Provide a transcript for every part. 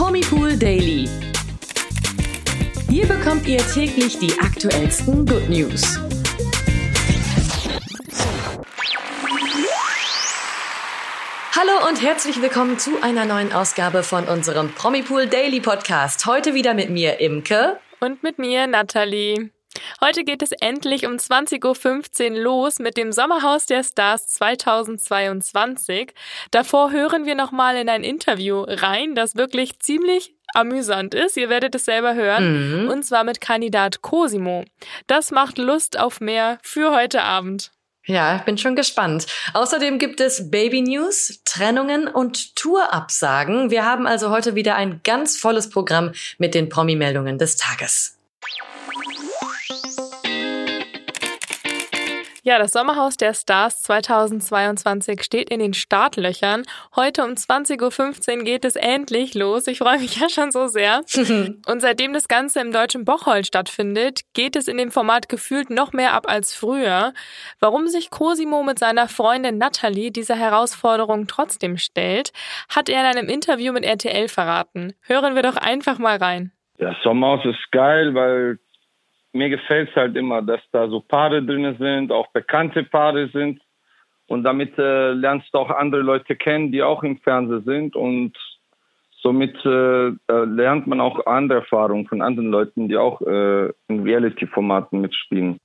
Promipool Daily. Hier bekommt ihr täglich die aktuellsten Good News. Hallo und herzlich willkommen zu einer neuen Ausgabe von unserem Promipool Daily Podcast. Heute wieder mit mir Imke und mit mir Nathalie. Heute geht es endlich um 20.15 Uhr los mit dem Sommerhaus der Stars 2022. Davor hören wir nochmal in ein Interview rein, das wirklich ziemlich amüsant ist. Ihr werdet es selber hören. Mhm. Und zwar mit Kandidat Cosimo. Das macht Lust auf mehr für heute Abend. Ja, ich bin schon gespannt. Außerdem gibt es Baby News, Trennungen und Tourabsagen. Wir haben also heute wieder ein ganz volles Programm mit den Promi-Meldungen des Tages. Ja, das Sommerhaus der Stars 2022 steht in den Startlöchern. Heute um 20.15 Uhr geht es endlich los. Ich freue mich ja schon so sehr. Und seitdem das Ganze im deutschen Bocholt stattfindet, geht es in dem Format gefühlt noch mehr ab als früher. Warum sich Cosimo mit seiner Freundin Natalie dieser Herausforderung trotzdem stellt, hat er in einem Interview mit RTL verraten. Hören wir doch einfach mal rein. Das Sommerhaus ist geil, weil mir gefällt es halt immer, dass da so Paare drin sind, auch bekannte Paare sind. Und damit äh, lernst du auch andere Leute kennen, die auch im Fernsehen sind. Und somit äh, äh lernt man auch andere Erfahrungen von anderen Leuten, die auch äh, in Reality-Formaten mitspielen.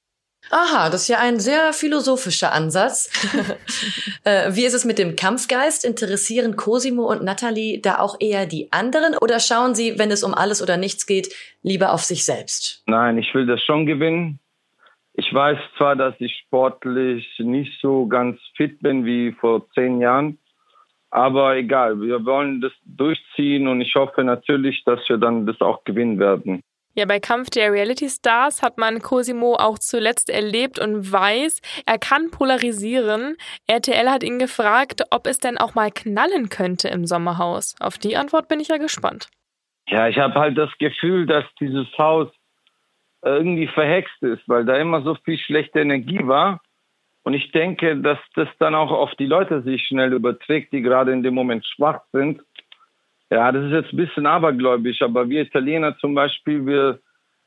Aha, das ist ja ein sehr philosophischer Ansatz. äh, wie ist es mit dem Kampfgeist? Interessieren Cosimo und Natalie da auch eher die anderen oder schauen sie, wenn es um alles oder nichts geht, lieber auf sich selbst? Nein, ich will das schon gewinnen. Ich weiß zwar, dass ich sportlich nicht so ganz fit bin wie vor zehn Jahren, aber egal, wir wollen das durchziehen und ich hoffe natürlich, dass wir dann das auch gewinnen werden. Ja, bei Kampf der Reality Stars hat man Cosimo auch zuletzt erlebt und weiß, er kann polarisieren. RTL hat ihn gefragt, ob es denn auch mal knallen könnte im Sommerhaus. Auf die Antwort bin ich ja gespannt. Ja, ich habe halt das Gefühl, dass dieses Haus irgendwie verhext ist, weil da immer so viel schlechte Energie war. Und ich denke, dass das dann auch auf die Leute sich schnell überträgt, die gerade in dem Moment schwach sind ja, das ist jetzt ein bisschen abergläubisch, aber wir Italiener zum Beispiel, wir,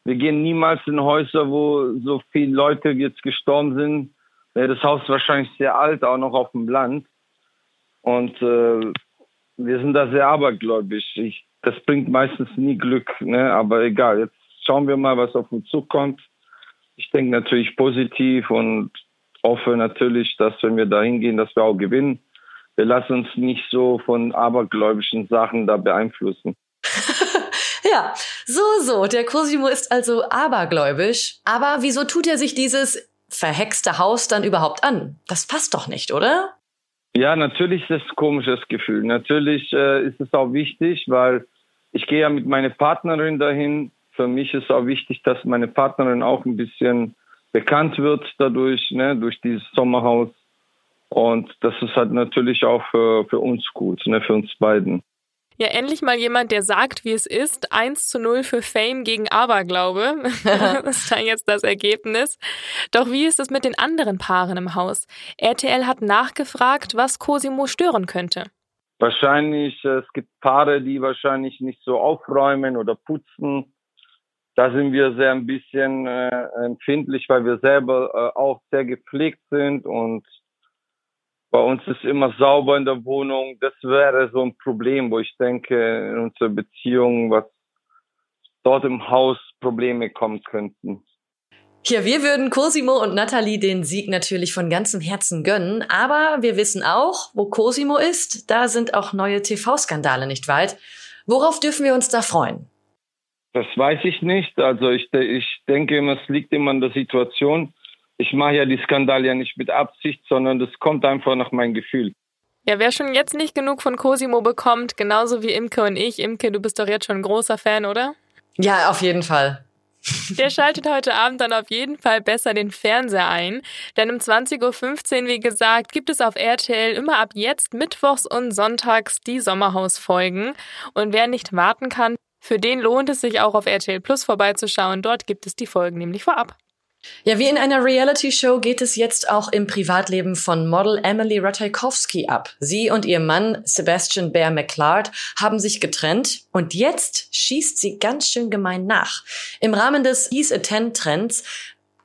wir gehen niemals in Häuser, wo so viele Leute jetzt gestorben sind. Das Haus ist wahrscheinlich sehr alt, auch noch auf dem Land. Und äh, wir sind da sehr abergläubisch. Ich, das bringt meistens nie Glück, ne? aber egal. Jetzt schauen wir mal, was auf uns zukommt. Ich denke natürlich positiv und hoffe natürlich, dass wenn wir da hingehen, dass wir auch gewinnen wir lassen uns nicht so von abergläubischen Sachen da beeinflussen. ja, so, so. Der Cosimo ist also abergläubisch. Aber wieso tut er sich dieses verhexte Haus dann überhaupt an? Das passt doch nicht, oder? Ja, natürlich ist es ein komisches Gefühl. Natürlich äh, ist es auch wichtig, weil ich gehe ja mit meiner Partnerin dahin. Für mich ist auch wichtig, dass meine Partnerin auch ein bisschen bekannt wird dadurch, ne, durch dieses Sommerhaus. Und das ist halt natürlich auch für, für uns gut, ne, für uns beiden. Ja, endlich mal jemand, der sagt, wie es ist. 1 zu 0 für Fame gegen Aberglaube. das ist dann jetzt das Ergebnis. Doch wie ist es mit den anderen Paaren im Haus? RTL hat nachgefragt, was Cosimo stören könnte. Wahrscheinlich, es gibt Paare, die wahrscheinlich nicht so aufräumen oder putzen. Da sind wir sehr ein bisschen äh, empfindlich, weil wir selber äh, auch sehr gepflegt sind und bei uns ist immer sauber in der Wohnung. Das wäre so ein Problem, wo ich denke, in unserer Beziehung, was dort im Haus Probleme kommen könnten. Ja, wir würden Cosimo und Nathalie den Sieg natürlich von ganzem Herzen gönnen, aber wir wissen auch, wo Cosimo ist, da sind auch neue TV-Skandale nicht weit. Worauf dürfen wir uns da freuen? Das weiß ich nicht. Also ich, ich denke immer, es liegt immer an der Situation ich mache ja die Skandale ja nicht mit Absicht, sondern das kommt einfach nach meinem Gefühl. Ja, wer schon jetzt nicht genug von Cosimo bekommt, genauso wie Imke und ich. Imke, du bist doch jetzt schon ein großer Fan, oder? Ja, auf jeden Fall. Der schaltet heute Abend dann auf jeden Fall besser den Fernseher ein, denn um 20.15 Uhr, wie gesagt, gibt es auf RTL immer ab jetzt Mittwochs und Sonntags die Sommerhausfolgen. Und wer nicht warten kann, für den lohnt es sich auch auf RTL Plus vorbeizuschauen. Dort gibt es die Folgen nämlich vorab. Ja, wie in einer Reality-Show geht es jetzt auch im Privatleben von Model Emily Ratajkowski ab. Sie und ihr Mann Sebastian Bear McClard haben sich getrennt und jetzt schießt sie ganz schön gemein nach. Im Rahmen des He's a Ten Trends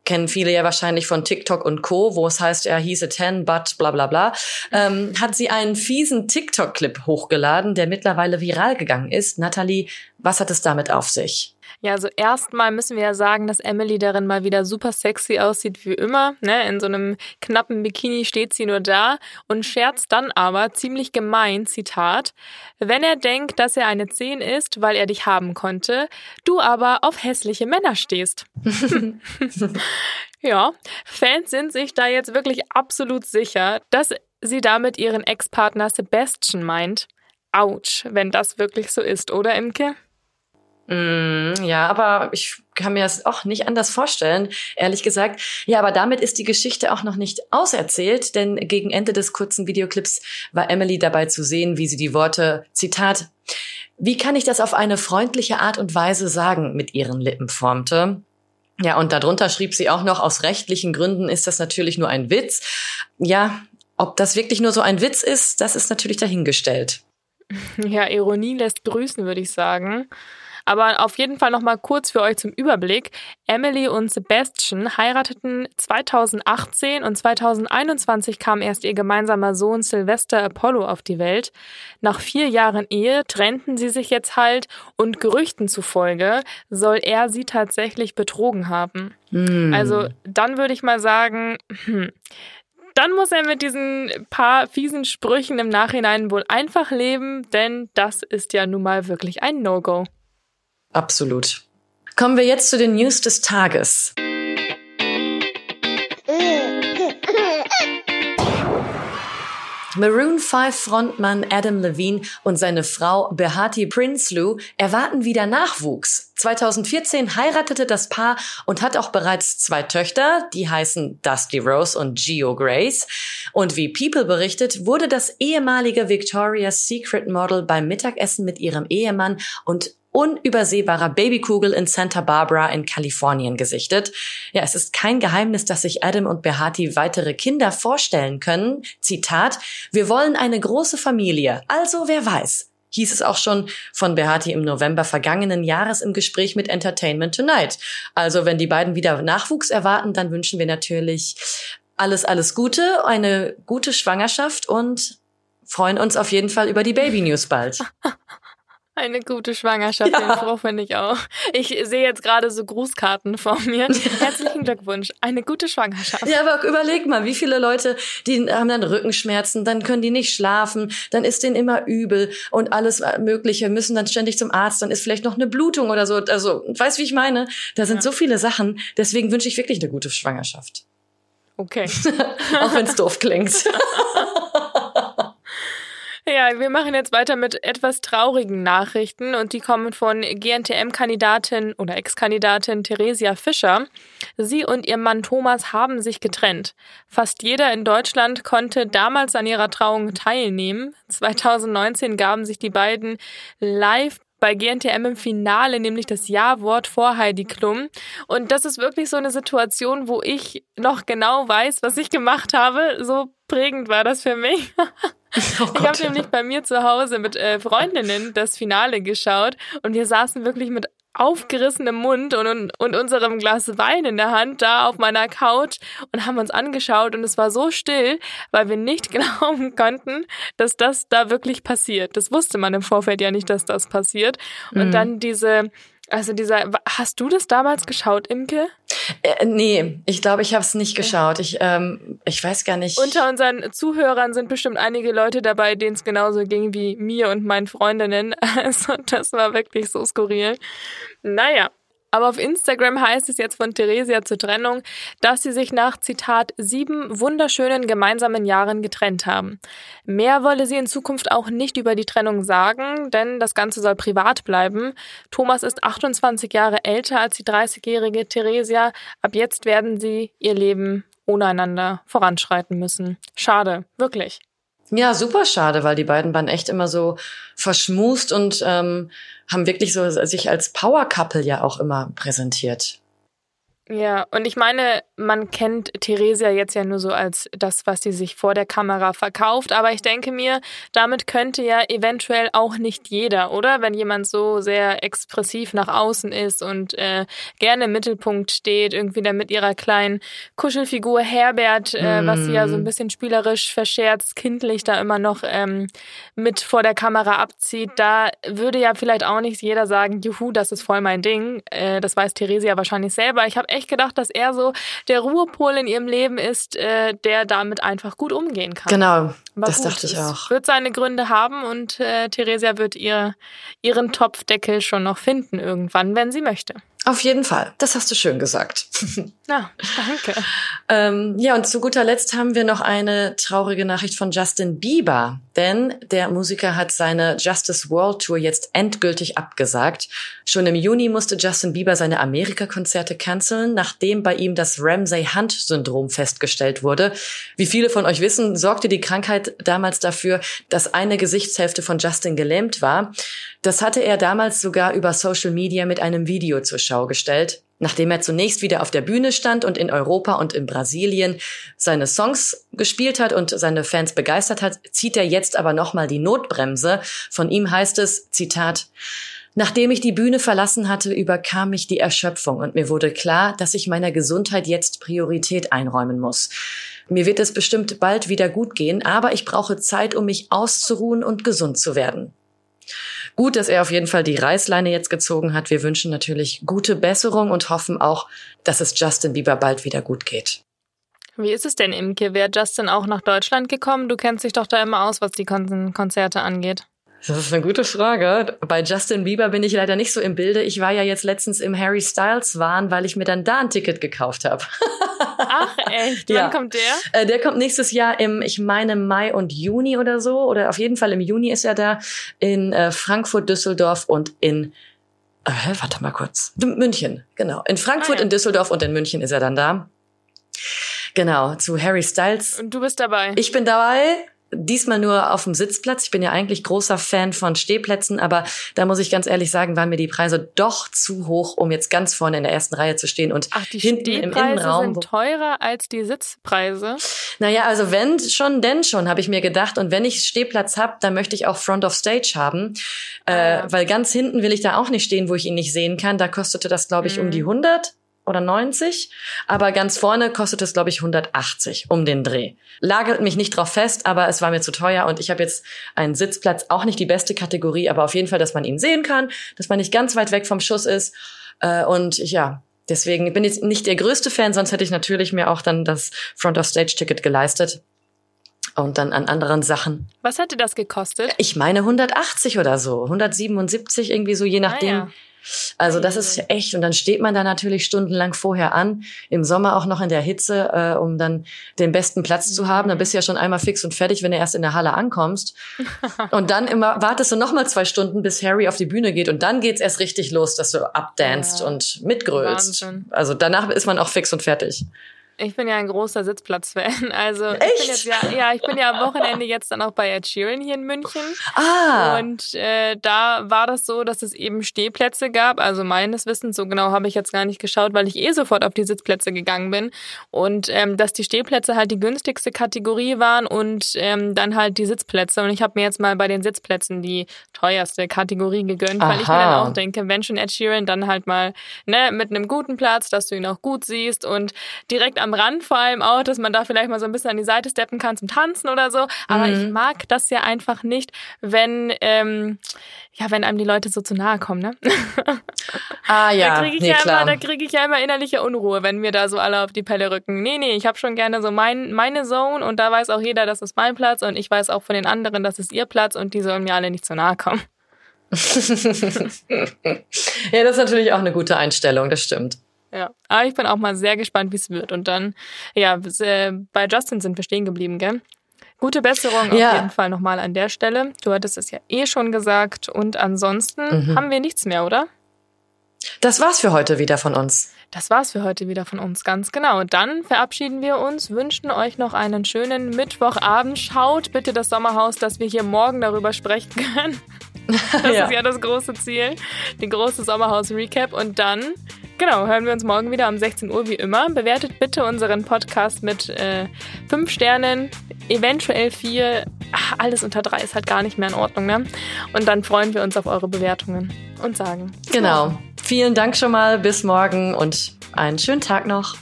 kennen viele ja wahrscheinlich von TikTok und Co., wo es heißt, er hieß a 10, but bla bla bla, ähm, hat sie einen fiesen TikTok-Clip hochgeladen, der mittlerweile viral gegangen ist. Natalie, was hat es damit auf sich? Ja, also erstmal müssen wir ja sagen, dass Emily darin mal wieder super sexy aussieht wie immer. Ne? In so einem knappen Bikini steht sie nur da und scherzt dann aber ziemlich gemein, Zitat, wenn er denkt, dass er eine 10 ist, weil er dich haben konnte, du aber auf hässliche Männer stehst. ja, Fans sind sich da jetzt wirklich absolut sicher, dass sie damit ihren Ex-Partner Sebastian meint. Autsch, wenn das wirklich so ist, oder Imke? Mm, ja, aber ich kann mir das auch nicht anders vorstellen, ehrlich gesagt. Ja, aber damit ist die Geschichte auch noch nicht auserzählt, denn gegen Ende des kurzen Videoclips war Emily dabei zu sehen, wie sie die Worte, Zitat, wie kann ich das auf eine freundliche Art und Weise sagen, mit ihren Lippen formte. Ja, und darunter schrieb sie auch noch, aus rechtlichen Gründen ist das natürlich nur ein Witz. Ja, ob das wirklich nur so ein Witz ist, das ist natürlich dahingestellt. Ja, Ironie lässt grüßen, würde ich sagen. Aber auf jeden Fall nochmal kurz für euch zum Überblick. Emily und Sebastian heirateten 2018 und 2021 kam erst ihr gemeinsamer Sohn Sylvester Apollo auf die Welt. Nach vier Jahren Ehe trennten sie sich jetzt halt und Gerüchten zufolge soll er sie tatsächlich betrogen haben. Hm. Also dann würde ich mal sagen, hm, dann muss er mit diesen paar fiesen Sprüchen im Nachhinein wohl einfach leben, denn das ist ja nun mal wirklich ein No-Go. Absolut. Kommen wir jetzt zu den News des Tages. Maroon 5 Frontmann Adam Levine und seine Frau Behati Prinsloo erwarten wieder Nachwuchs. 2014 heiratete das Paar und hat auch bereits zwei Töchter, die heißen Dusty Rose und Geo Grace. Und wie People berichtet, wurde das ehemalige Victoria's Secret Model beim Mittagessen mit ihrem Ehemann und unübersehbarer Babykugel in Santa Barbara in Kalifornien gesichtet. Ja, es ist kein Geheimnis, dass sich Adam und Behati weitere Kinder vorstellen können. Zitat, wir wollen eine große Familie, also wer weiß hieß es auch schon von Behati im November vergangenen Jahres im Gespräch mit Entertainment Tonight. Also wenn die beiden wieder Nachwuchs erwarten, dann wünschen wir natürlich alles, alles Gute, eine gute Schwangerschaft und freuen uns auf jeden Fall über die Baby News bald. Eine gute Schwangerschaft, ja. den Spruch finde ich auch. Ich sehe jetzt gerade so Grußkarten vor mir. Herzlichen Glückwunsch, eine gute Schwangerschaft. Ja, aber überleg mal, wie viele Leute, die haben dann Rückenschmerzen, dann können die nicht schlafen, dann ist denen immer übel und alles Mögliche, müssen dann ständig zum Arzt, dann ist vielleicht noch eine Blutung oder so. Also, weißt wie ich meine? Da sind ja. so viele Sachen. Deswegen wünsche ich wirklich eine gute Schwangerschaft. Okay. auch wenn es doof klingt. Ja, wir machen jetzt weiter mit etwas traurigen Nachrichten und die kommen von GNTM-Kandidatin oder Ex-Kandidatin Theresia Fischer. Sie und ihr Mann Thomas haben sich getrennt. Fast jeder in Deutschland konnte damals an ihrer Trauung teilnehmen. 2019 gaben sich die beiden live bei GNTM im Finale, nämlich das Ja-Wort vor Heidi Klum. Und das ist wirklich so eine Situation, wo ich noch genau weiß, was ich gemacht habe. So prägend war das für mich. Oh ich habe nämlich bei mir zu Hause mit äh, Freundinnen das Finale geschaut und wir saßen wirklich mit aufgerissenem Mund und, und, und unserem Glas Wein in der Hand da auf meiner Couch und haben uns angeschaut und es war so still, weil wir nicht glauben konnten, dass das da wirklich passiert. Das wusste man im Vorfeld ja nicht, dass das passiert. Und mhm. dann diese also dieser, hast du das damals geschaut, Imke? Äh, nee, ich glaube, ich habe es nicht geschaut. Ich, ähm, ich weiß gar nicht. Unter unseren Zuhörern sind bestimmt einige Leute dabei, denen es genauso ging wie mir und meinen Freundinnen. Also das war wirklich so skurril. Naja, aber auf Instagram heißt es jetzt von Theresia zur Trennung, dass sie sich nach Zitat sieben wunderschönen gemeinsamen Jahren getrennt haben. Mehr wolle sie in Zukunft auch nicht über die Trennung sagen, denn das Ganze soll privat bleiben. Thomas ist 28 Jahre älter als die 30-jährige Theresia. Ab jetzt werden sie ihr Leben ohne einander voranschreiten müssen. Schade, wirklich. Ja, super schade, weil die beiden waren echt immer so verschmust und ähm, haben wirklich so sich als Power Couple ja auch immer präsentiert. Ja, und ich meine, man kennt Theresia jetzt ja nur so als das, was sie sich vor der Kamera verkauft, aber ich denke mir, damit könnte ja eventuell auch nicht jeder, oder? Wenn jemand so sehr expressiv nach außen ist und äh, gerne im Mittelpunkt steht, irgendwie dann mit ihrer kleinen Kuschelfigur Herbert, äh, mm. was sie ja so ein mhm. bisschen spielerisch, verscherzt, kindlich da immer noch ähm, mit vor der Kamera abzieht, da würde ja vielleicht auch nicht jeder sagen, juhu, das ist voll mein Ding. Äh, das weiß Theresia wahrscheinlich selber. Ich habe echt gedacht, dass er so der Ruhepol in ihrem Leben ist, äh, der damit einfach gut umgehen kann. Genau, Aber das gut, dachte ich auch. Wird seine Gründe haben und äh, Theresia wird ihr ihren Topfdeckel schon noch finden irgendwann, wenn sie möchte. Auf jeden Fall. Das hast du schön gesagt. Na, danke. ähm, ja, und zu guter Letzt haben wir noch eine traurige Nachricht von Justin Bieber. Denn der Musiker hat seine Justice World Tour jetzt endgültig abgesagt. Schon im Juni musste Justin Bieber seine Amerika-Konzerte canceln, nachdem bei ihm das Ramsay-Hunt-Syndrom festgestellt wurde. Wie viele von euch wissen, sorgte die Krankheit damals dafür, dass eine Gesichtshälfte von Justin gelähmt war. Das hatte er damals sogar über Social Media mit einem Video zur Schau gestellt. Nachdem er zunächst wieder auf der Bühne stand und in Europa und in Brasilien seine Songs gespielt hat und seine Fans begeistert hat, zieht er jetzt aber nochmal die Notbremse. Von ihm heißt es, Zitat, Nachdem ich die Bühne verlassen hatte, überkam mich die Erschöpfung und mir wurde klar, dass ich meiner Gesundheit jetzt Priorität einräumen muss. Mir wird es bestimmt bald wieder gut gehen, aber ich brauche Zeit, um mich auszuruhen und gesund zu werden. Gut, dass er auf jeden Fall die Reißleine jetzt gezogen hat. Wir wünschen natürlich gute Besserung und hoffen auch, dass es Justin Bieber bald wieder gut geht. Wie ist es denn, Imke? Wäre Justin auch nach Deutschland gekommen? Du kennst dich doch da immer aus, was die Konzerte angeht. Das ist eine gute Frage. Bei Justin Bieber bin ich leider nicht so im Bilde. Ich war ja jetzt letztens im Harry Styles Wahn, weil ich mir dann da ein Ticket gekauft habe. Ach echt? Wann ja. kommt der? Äh, der kommt nächstes Jahr im, ich meine Mai und Juni oder so, oder auf jeden Fall im Juni ist er da in äh, Frankfurt, Düsseldorf und in äh, warte mal kurz. München, genau. In Frankfurt, ah, ja. in Düsseldorf und in München ist er dann da. Genau, zu Harry Styles. Und du bist dabei? Ich bin dabei. Diesmal nur auf dem Sitzplatz. Ich bin ja eigentlich großer Fan von Stehplätzen, aber da muss ich ganz ehrlich sagen, waren mir die Preise doch zu hoch, um jetzt ganz vorne in der ersten Reihe zu stehen und Ach, die hinten im Innenraum. sind teurer als die Sitzpreise. Naja, also wenn schon, denn schon, habe ich mir gedacht. Und wenn ich Stehplatz habe, dann möchte ich auch Front of Stage haben, äh, ah. äh, weil ganz hinten will ich da auch nicht stehen, wo ich ihn nicht sehen kann. Da kostete das, glaube ich, mhm. um die 100 oder 90, aber ganz vorne kostet es, glaube ich, 180 um den Dreh. Lagert mich nicht drauf fest, aber es war mir zu teuer und ich habe jetzt einen Sitzplatz, auch nicht die beste Kategorie, aber auf jeden Fall, dass man ihn sehen kann, dass man nicht ganz weit weg vom Schuss ist. Äh, und ja, deswegen bin ich nicht der größte Fan, sonst hätte ich natürlich mir auch dann das Front of Stage Ticket geleistet. Und dann an anderen Sachen. Was hätte das gekostet? Ich meine 180 oder so, 177 irgendwie so, je nachdem. Ah, ja also das ist echt. Und dann steht man da natürlich stundenlang vorher an, im Sommer auch noch in der Hitze, äh, um dann den besten Platz zu haben. Dann bist du ja schon einmal fix und fertig, wenn du erst in der Halle ankommst. Und dann immer wartest du noch mal zwei Stunden, bis Harry auf die Bühne geht. Und dann geht's erst richtig los, dass du abdanst ja. und mitgrölst. Wahnsinn. Also danach ist man auch fix und fertig. Ich bin ja ein großer Sitzplatz-Fan. Also Echt? ich bin jetzt ja, ja, ich bin ja am Wochenende jetzt dann auch bei Ed Sheeran hier in München. Ah. Und äh, da war das so, dass es eben Stehplätze gab. Also meines Wissens, so genau habe ich jetzt gar nicht geschaut, weil ich eh sofort auf die Sitzplätze gegangen bin. Und ähm, dass die Stehplätze halt die günstigste Kategorie waren und ähm, dann halt die Sitzplätze. Und ich habe mir jetzt mal bei den Sitzplätzen die teuerste Kategorie gegönnt, Aha. weil ich mir dann auch denke, wenn schon Ed Sheeran, dann halt mal ne, mit einem guten Platz, dass du ihn auch gut siehst und direkt am Rand vor allem auch, dass man da vielleicht mal so ein bisschen an die Seite steppen kann zum Tanzen oder so. Aber mhm. ich mag das ja einfach nicht, wenn, ähm, ja, wenn einem die Leute so zu nahe kommen, ne? Ah ja, da kriege ich, nee, ja. Immer, da krieg ich ja immer innerliche Unruhe, wenn mir da so alle auf die Pelle rücken. Nee, nee, ich habe schon gerne so mein, meine Zone und da weiß auch jeder, das ist mein Platz und ich weiß auch von den anderen, das ist ihr Platz und die sollen mir alle nicht zu nahe kommen. ja, das ist natürlich auch eine gute Einstellung, das stimmt. Ja, aber ich bin auch mal sehr gespannt, wie es wird. Und dann, ja, äh, bei Justin sind wir stehen geblieben, gell? Gute Besserung auf jeden Fall nochmal an der Stelle. Du hattest es ja eh schon gesagt. Und ansonsten mhm. haben wir nichts mehr, oder? Das war's für heute wieder von uns. Das war's für heute wieder von uns, ganz genau. Dann verabschieden wir uns, wünschen euch noch einen schönen Mittwochabend. Schaut bitte das Sommerhaus, dass wir hier morgen darüber sprechen können. Das ja. ist ja das große Ziel. Die große Sommerhaus-Recap. Und dann genau, hören wir uns morgen wieder um 16 Uhr wie immer. Bewertet bitte unseren Podcast mit äh, fünf Sternen, eventuell vier. Ach, alles unter drei ist halt gar nicht mehr in Ordnung, ne? Und dann freuen wir uns auf eure Bewertungen und sagen. Genau. Morgen. Vielen Dank schon mal. Bis morgen und einen schönen Tag noch.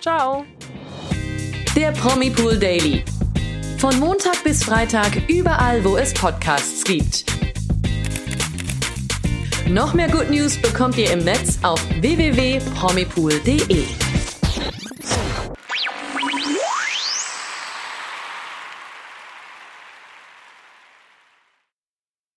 Ciao. Der Promi Pool Daily. Von Montag bis Freitag überall, wo es Podcasts gibt. Noch mehr Good News bekommt ihr im Netz auf www.promipool.de.